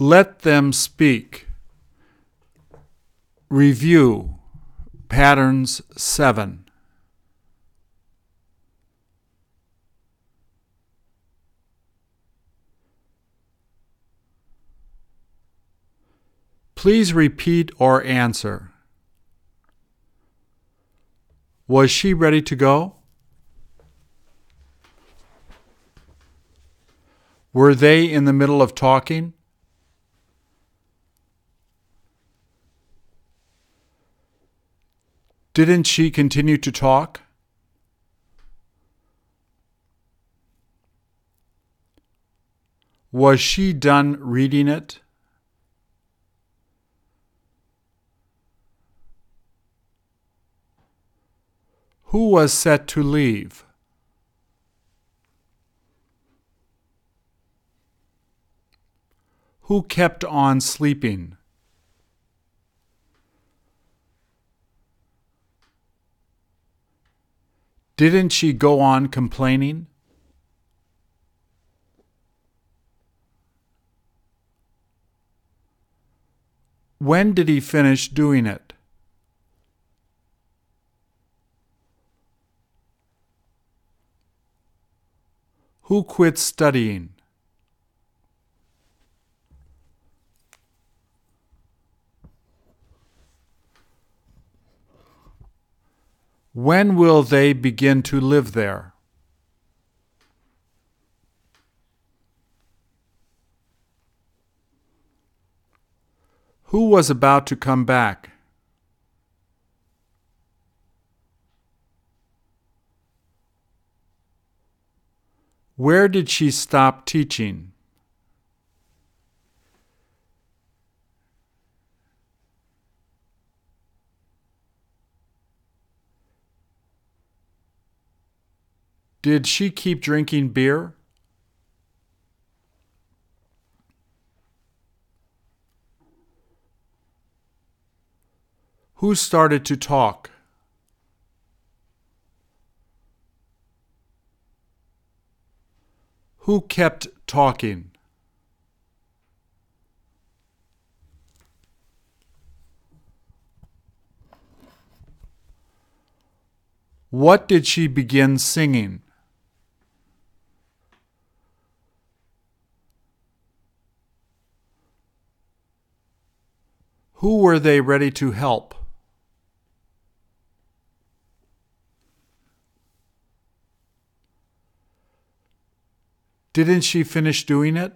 Let them speak. Review Patterns 7. Please repeat or answer. Was she ready to go? Were they in the middle of talking? Didn't she continue to talk? Was she done reading it? Who was set to leave? Who kept on sleeping? Didn't she go on complaining? When did he finish doing it? Who quit studying? When will they begin to live there? Who was about to come back? Where did she stop teaching? Did she keep drinking beer? Who started to talk? Who kept talking? What did she begin singing? Who were they ready to help? Didn't she finish doing it?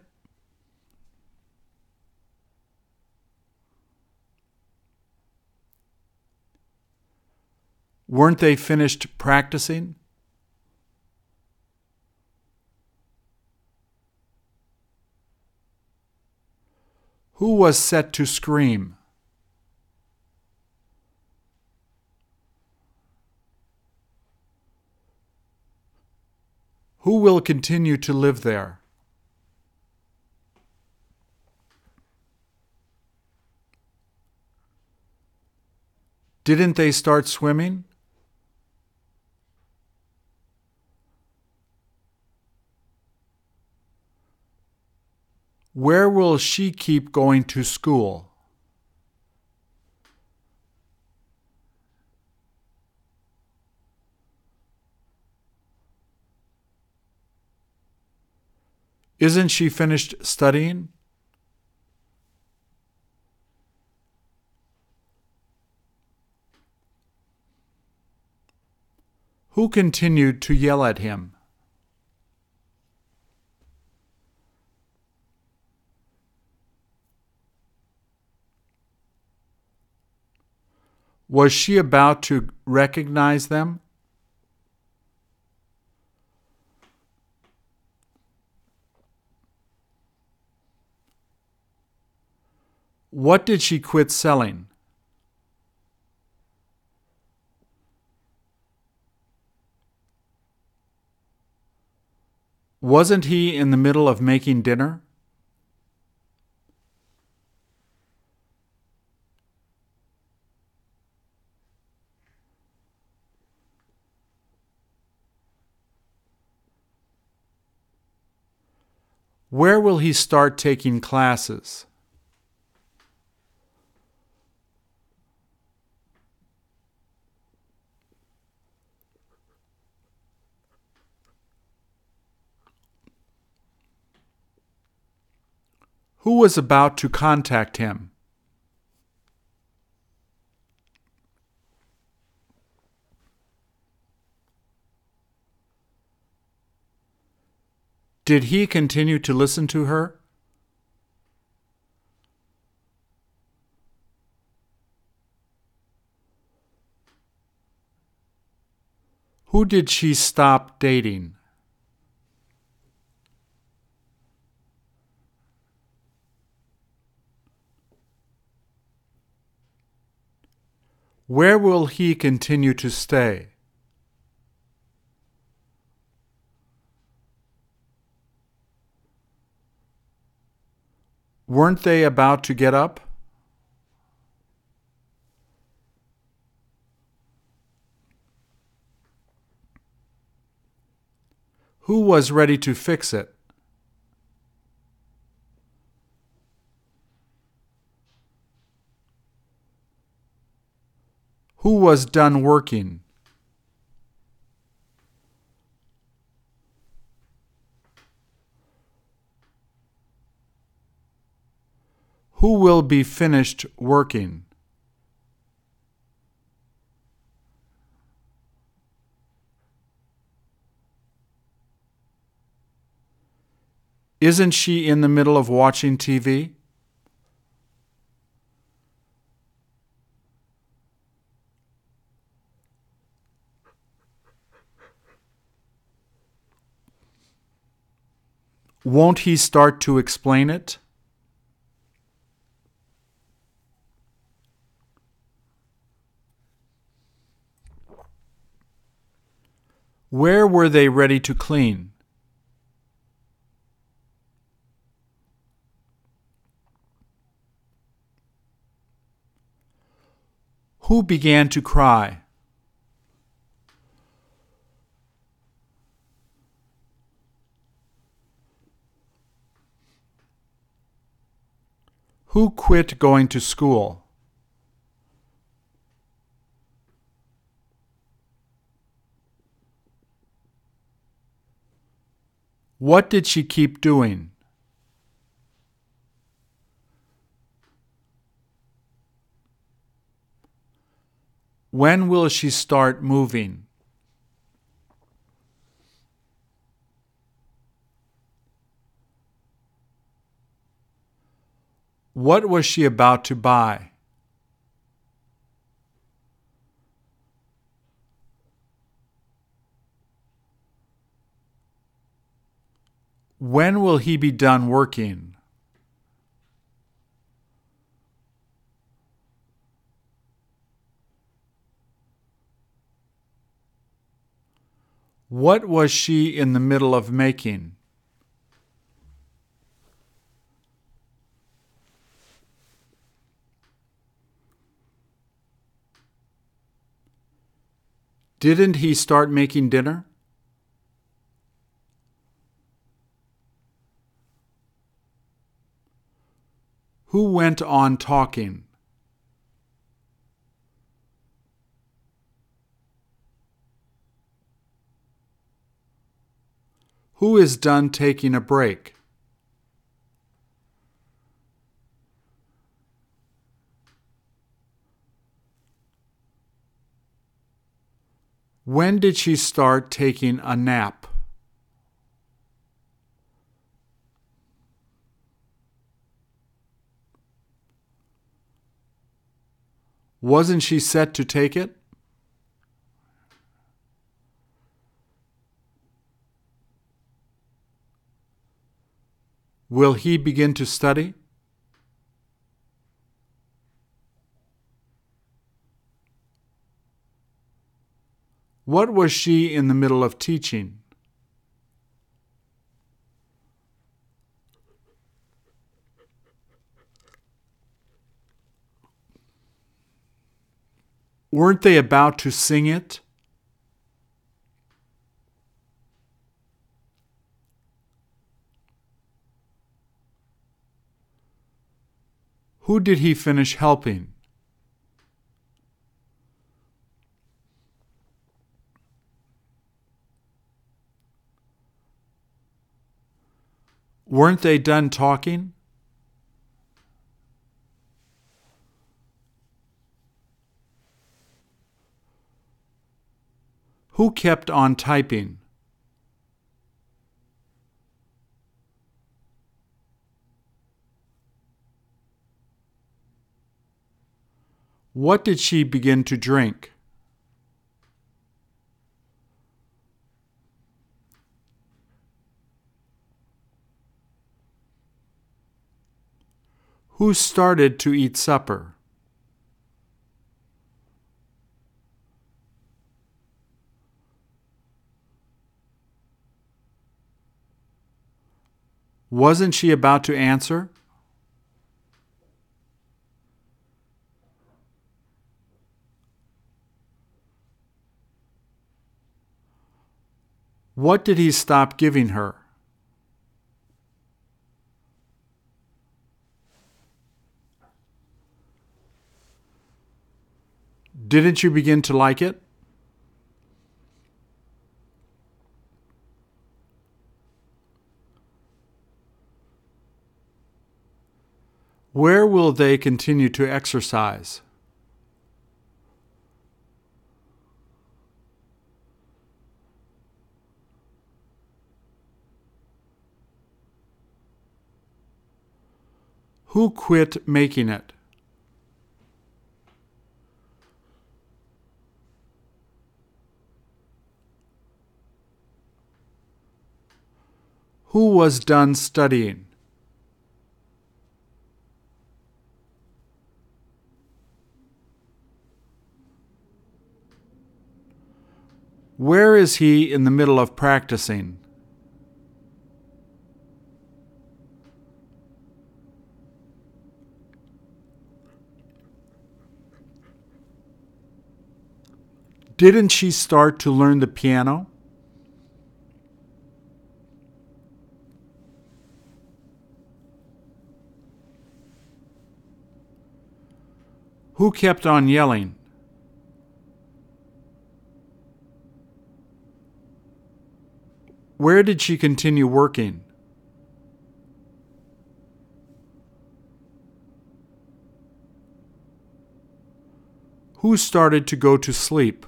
Weren't they finished practicing? Who was set to scream? Who will continue to live there? Didn't they start swimming? Where will she keep going to school? Isn't she finished studying? Who continued to yell at him? Was she about to recognize them? What did she quit selling? Wasn't he in the middle of making dinner? Where will he start taking classes? Who was about to contact him? Did he continue to listen to her? Who did she stop dating? Where will he continue to stay? Weren't they about to get up? Who was ready to fix it? Who was done working? Who will be finished working? Isn't she in the middle of watching TV? Won't he start to explain it? Where were they ready to clean? Who began to cry? Who quit going to school? What did she keep doing? When will she start moving? What was she about to buy? When will he be done working? What was she in the middle of making? Didn't he start making dinner? Who went on talking? Who is done taking a break? When did she start taking a nap? Wasn't she set to take it? Will he begin to study? What was she in the middle of teaching? Weren't they about to sing it? Who did he finish helping? Weren't they done talking? Who kept on typing? What did she begin to drink? Who started to eat supper? Wasn't she about to answer? What did he stop giving her? Didn't you begin to like it? Where will they continue to exercise? Who quit making it? Who was done studying? Where is he in the middle of practicing? Didn't she start to learn the piano? Who kept on yelling? Where did she continue working? Who started to go to sleep?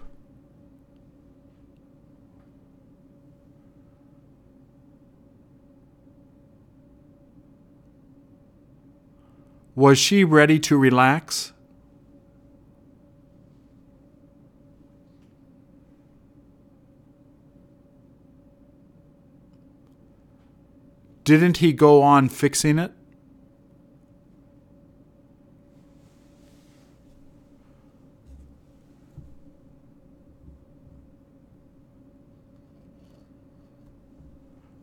Was she ready to relax? Didn't he go on fixing it?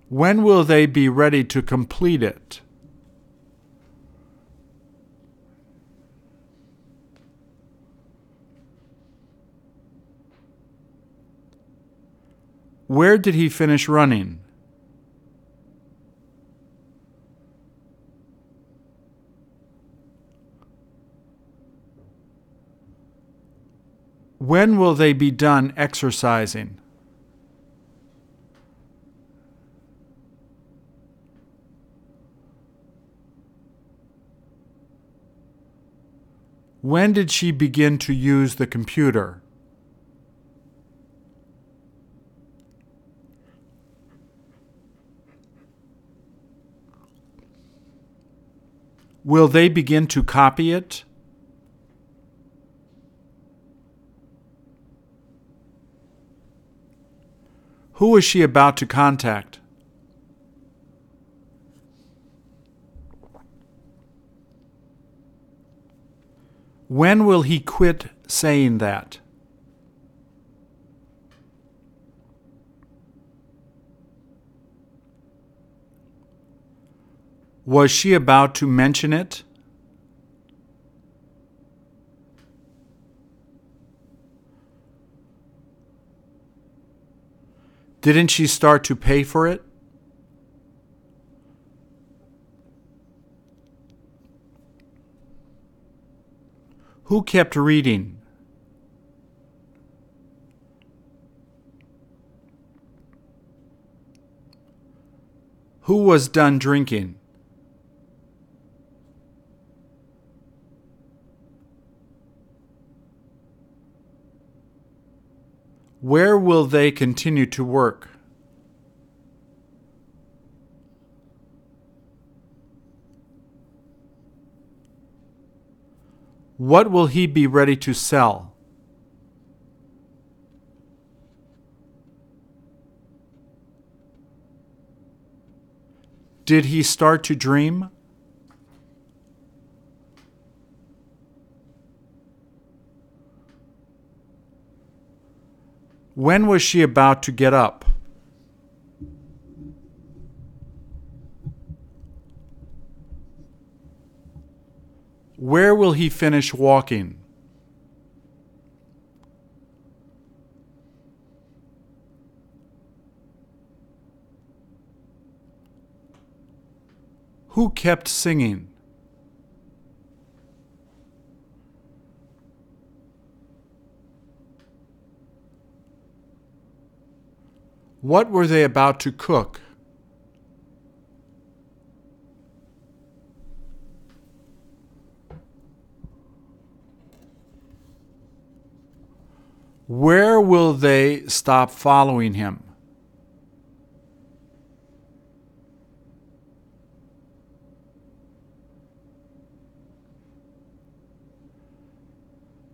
When will they be ready to complete it? Where did he finish running? When will they be done exercising? When did she begin to use the computer? Will they begin to copy it? Who is she about to contact? When will he quit saying that? Was she about to mention it? Didn't she start to pay for it? Who kept reading? Who was done drinking? Where will they continue to work? What will he be ready to sell? Did he start to dream? When was she about to get up? Where will he finish walking? Who kept singing? What were they about to cook? Where will they stop following him?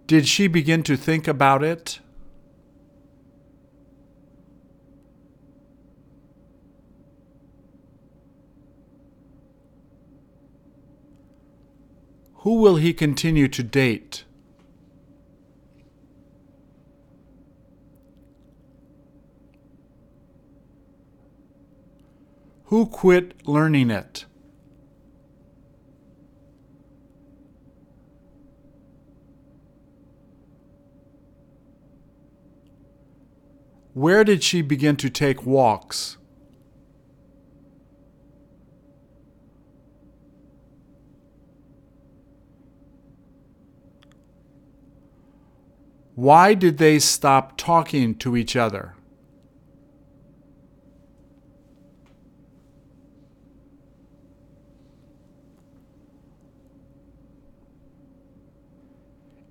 Did she begin to think about it? Who will he continue to date? Who quit learning it? Where did she begin to take walks? Why did they stop talking to each other?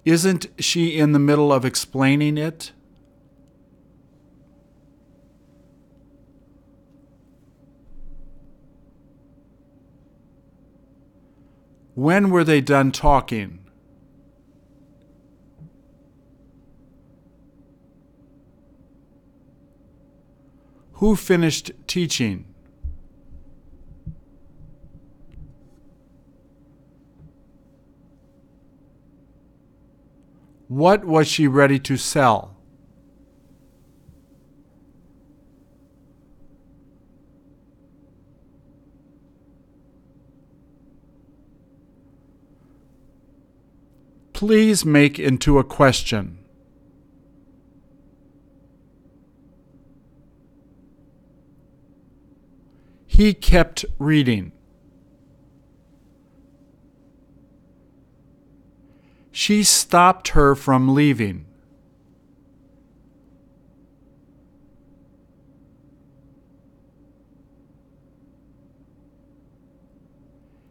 Isn't she in the middle of explaining it? When were they done talking? Who finished teaching? What was she ready to sell? Please make into a question. He kept reading. She stopped her from leaving.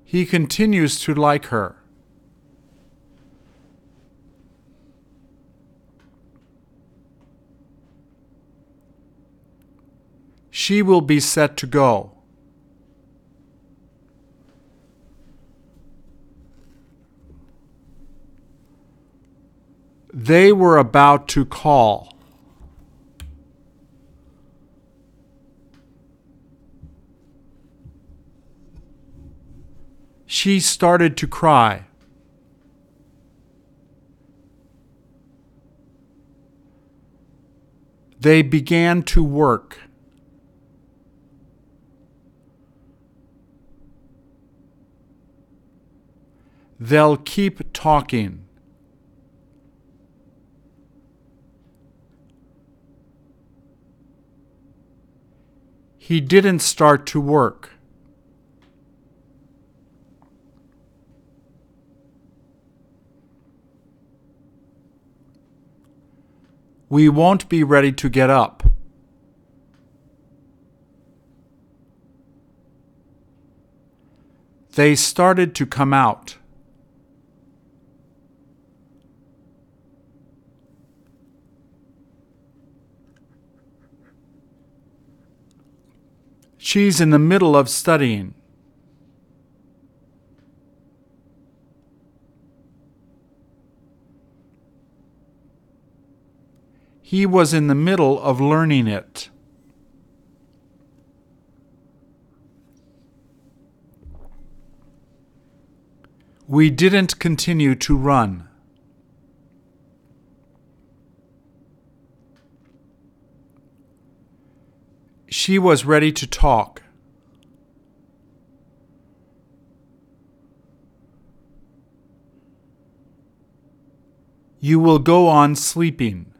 He continues to like her. She will be set to go. They were about to call. She started to cry. They began to work. They'll keep talking. He didn't start to work. We won't be ready to get up. They started to come out. She's in the middle of studying. He was in the middle of learning it. We didn't continue to run. She was ready to talk. You will go on sleeping.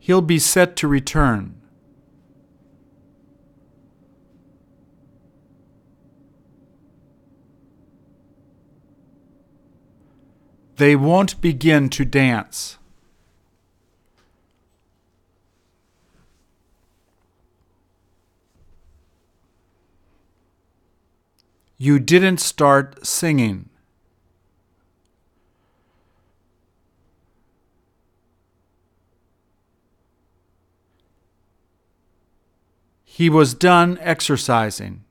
He'll be set to return. They won't begin to dance. You didn't start singing. He was done exercising.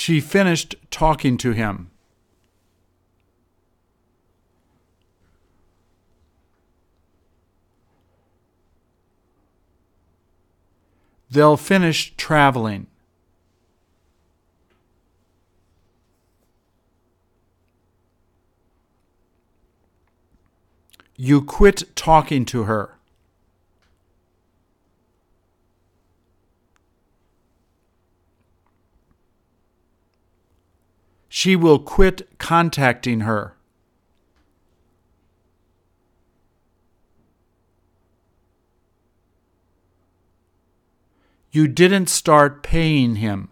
She finished talking to him. They'll finish traveling. You quit talking to her. She will quit contacting her. You didn't start paying him.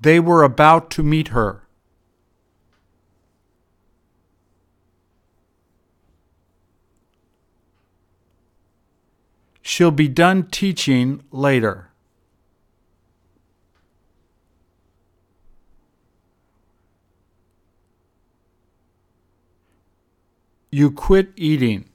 They were about to meet her. She'll be done teaching later. You quit eating.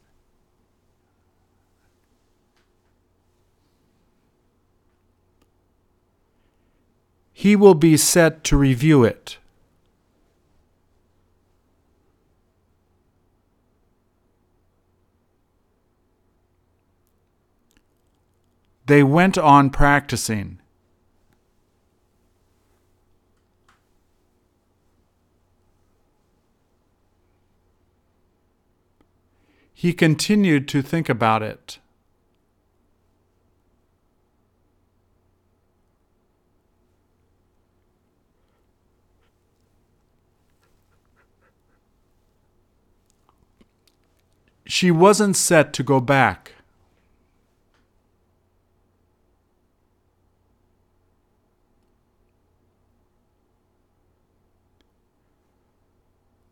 He will be set to review it. They went on practicing. He continued to think about it. She wasn't set to go back.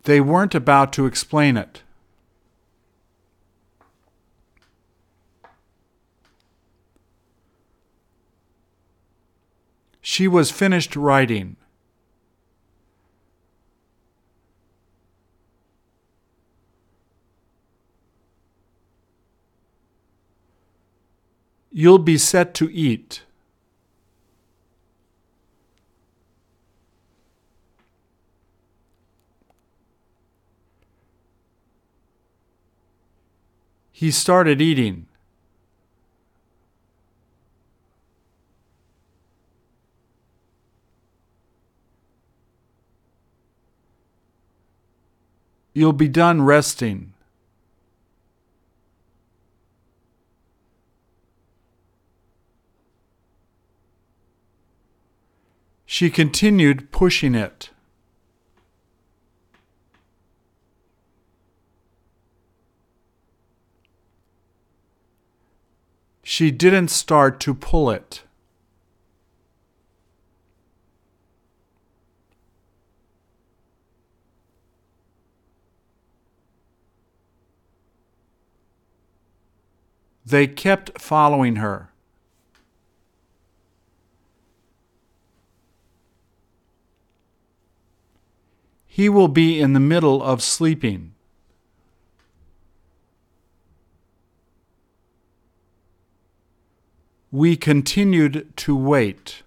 They weren't about to explain it. She was finished writing. You'll be set to eat. He started eating. You'll be done resting. She continued pushing it. She didn't start to pull it. They kept following her. He will be in the middle of sleeping. We continued to wait.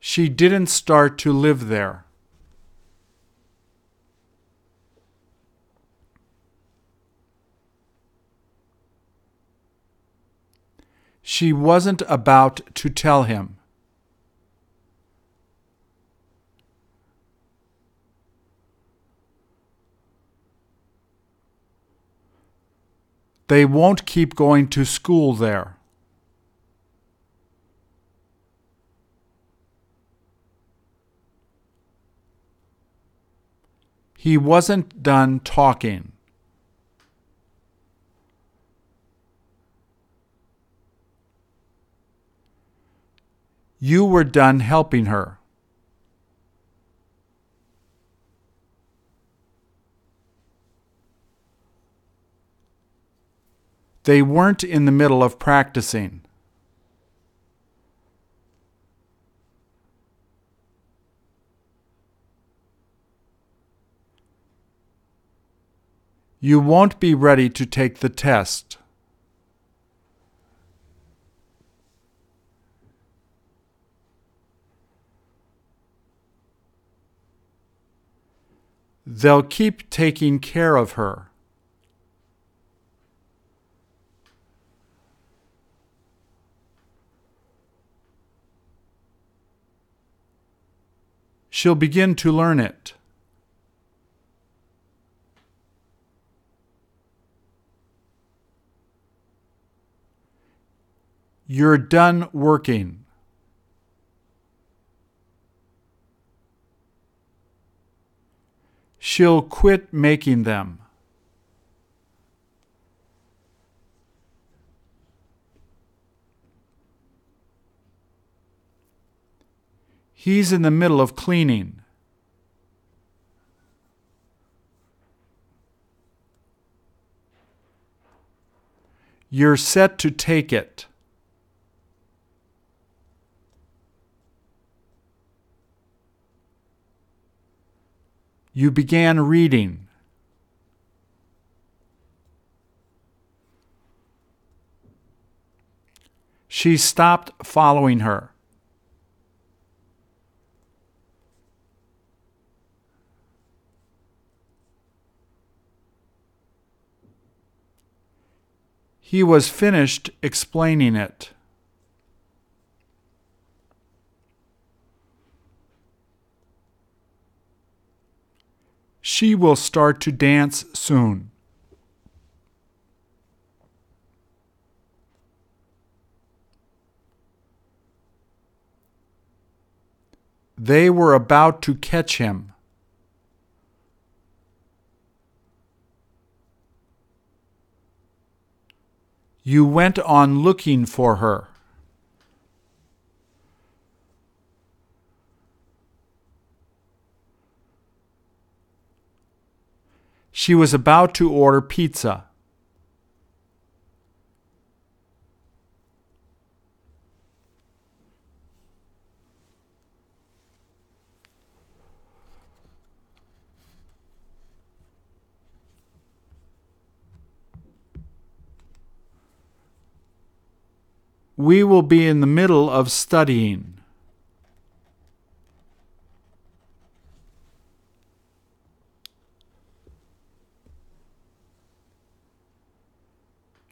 She didn't start to live there. She wasn't about to tell him. They won't keep going to school there. He wasn't done talking. You were done helping her. They weren't in the middle of practicing. You won't be ready to take the test. They'll keep taking care of her. She'll begin to learn it. You're done working. She'll quit making them. He's in the middle of cleaning. You're set to take it. You began reading. She stopped following her. He was finished explaining it. She will start to dance soon. They were about to catch him. You went on looking for her. She was about to order pizza. We will be in the middle of studying.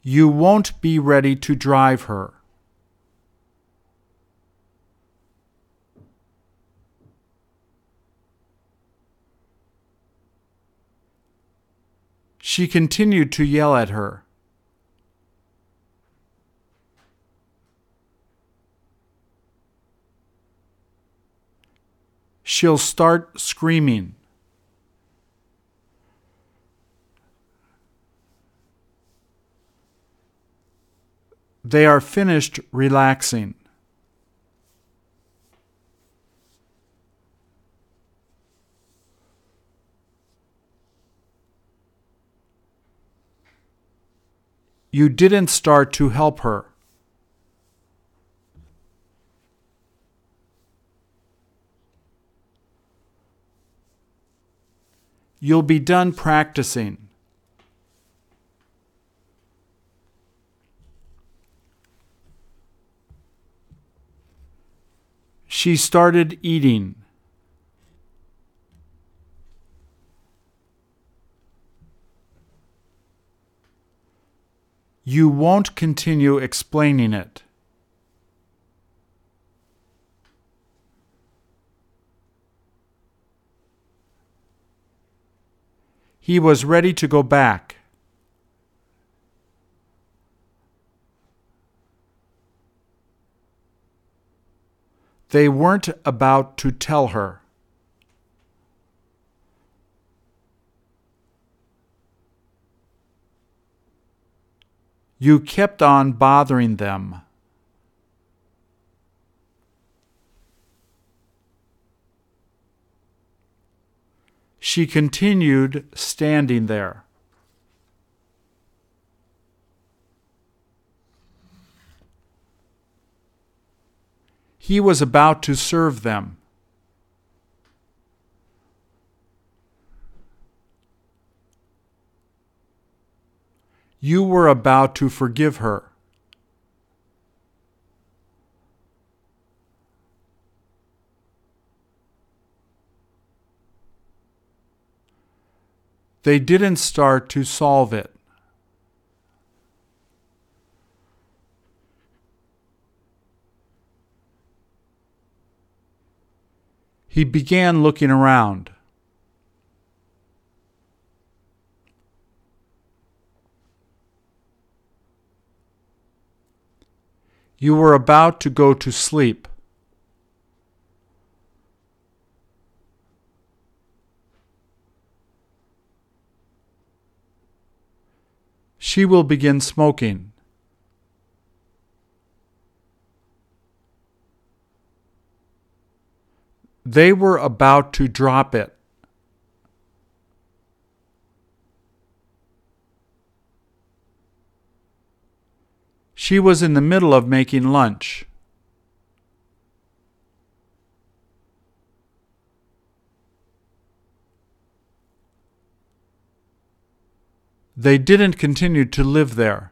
You won't be ready to drive her. She continued to yell at her. she'll start screaming. They are finished relaxing. You didn't start to help her. You'll be done practicing. She started eating. You won't continue explaining it. He was ready to go back. They weren't about to tell her. You kept on bothering them. She continued standing there. He was about to serve them. You were about to forgive her. They didn't start to solve it. He began looking around. You were about to go to sleep. She will begin smoking. They were about to drop it. She was in the middle of making lunch. They didn't continue to live there.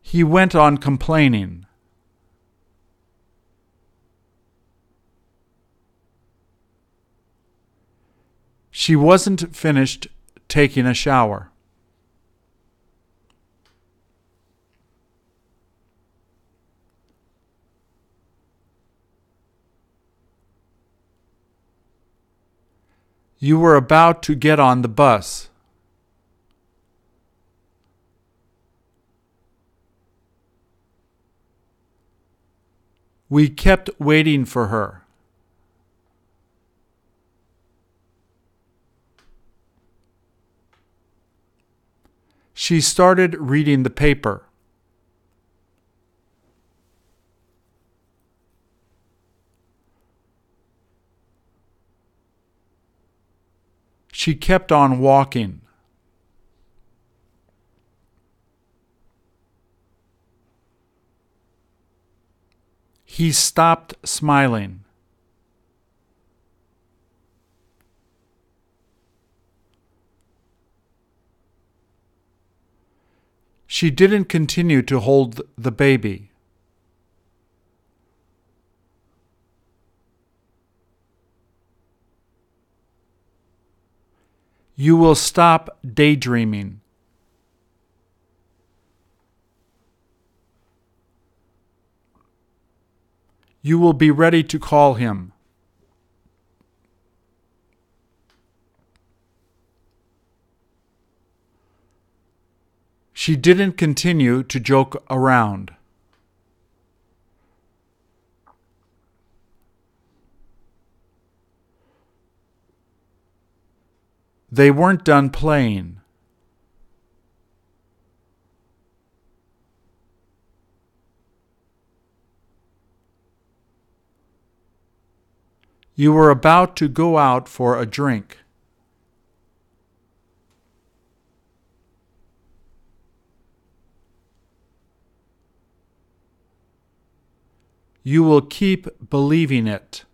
He went on complaining. She wasn't finished taking a shower. You were about to get on the bus. We kept waiting for her. She started reading the paper. She kept on walking. He stopped smiling. She didn't continue to hold the baby. You will stop daydreaming. You will be ready to call him. She didn't continue to joke around. They weren't done playing. You were about to go out for a drink. You will keep believing it.